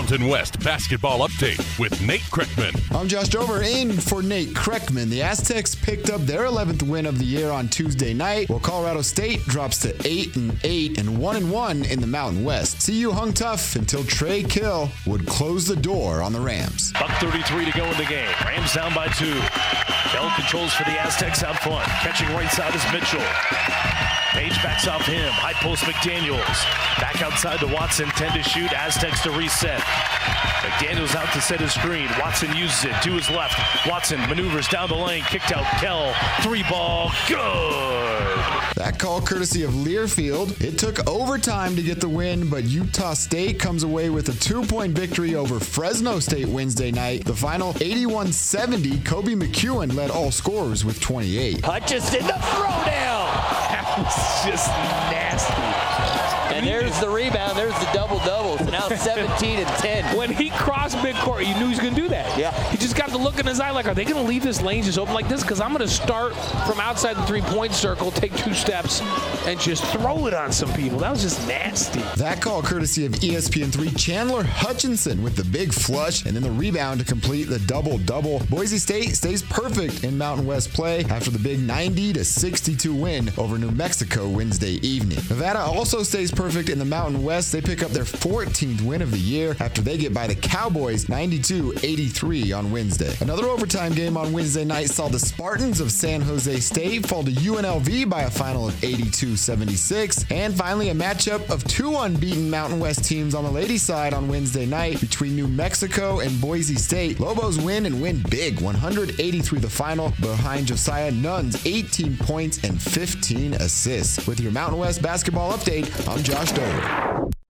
Mountain West basketball update with Nate Kreckman. I'm Josh Dover in for Nate Kreckman. The Aztecs picked up their 11th win of the year on Tuesday night, while Colorado State drops to 8 and 8 and 1 and 1 in the Mountain West. CU hung tough until Trey Kell would close the door on the Rams. Buck 33 to go in the game. Rams down by two. Kell controls for the Aztecs out front. Catching right side is Mitchell. Page backs off him. High post McDaniels. Back outside to Watson. 10 to shoot. Aztecs to reset. McDaniels out to set his screen. Watson uses it to his left. Watson maneuvers down the lane. Kicked out Kell. Three ball. Good. That call courtesy of Learfield. It took overtime to get the win, but Utah State comes away with a two-point victory over Fresno State Wednesday night. The final 81-70. Koby McEwen led all scorers with 28. Hutchison the throwdown. That was just nasty. And there's the rebound. There's the double double. So now 17 and 10. When he crossed midcourt, you knew he was going to do that. Yeah. He just got the look in his eye like, are they going to leave this lane just open like this? Because I'm going to start from outside the three point circle, take two steps, and just throw it on some people. That was just nasty. That call courtesy of E ESPN3 Chandler Hutchison with the big flush and then the rebound to complete the double double. Boise State stays perfect in Mountain West play after the big 90 to 62 win over New Mexico Wednesday evening. Nevada also stays perfect in the Mountain West. They pick up their 14th win of the year after they get by the Cowboys 92-83 on Wednesday. Another overtime game on Wednesday night saw the Spartans of San Jose State fall to UNLV by a final of 82-76. And finally, a matchup of two unbeaten Mountain West teams on the ladies' side on Wednesday night between New Mexico and Boise State. Lobos win and win big, 183 the final behind Josiah Nunn's 18 points and 15 assists. With your Mountain West basketball update, I'm Josh Dover.